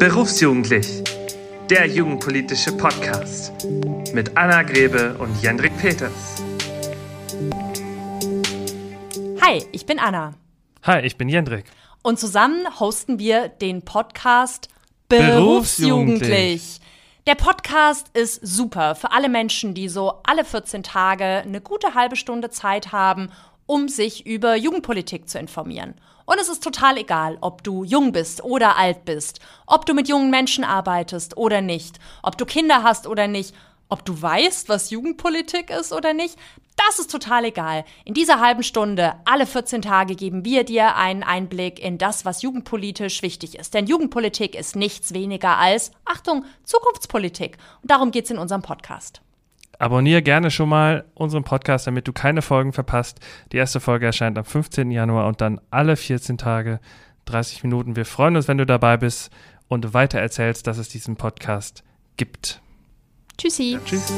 Berufsjugendlich, der jugendpolitische Podcast mit Anna Grebe und Jendrik Peters. Hi, ich bin Anna. Hi, ich bin Jendrik. Und zusammen hosten wir den Podcast Berufsjugendlich. Berufsjugendlich. Der Podcast ist super für alle Menschen, die so alle 14 Tage eine gute halbe Stunde Zeit haben, um sich über Jugendpolitik zu informieren. Und es ist total egal, ob du jung bist oder alt bist, ob du mit jungen Menschen arbeitest oder nicht, ob du Kinder hast oder nicht, ob du weißt, was Jugendpolitik ist oder nicht. Das ist total egal. In dieser halben Stunde, alle 14 Tage, geben wir dir einen Einblick in das, was jugendpolitisch wichtig ist. Denn Jugendpolitik ist nichts weniger als, Achtung, Zukunftspolitik. Und darum geht's in unserem Podcast. Abonniere gerne schon mal unseren Podcast, damit du keine Folgen verpasst. Die erste Folge erscheint am 15. Januar und dann alle 14 Tage 30 Minuten. Wir freuen uns, wenn du dabei bist und weiter erzählst, dass es diesen Podcast gibt. Tschüssi. Ja, tschüss.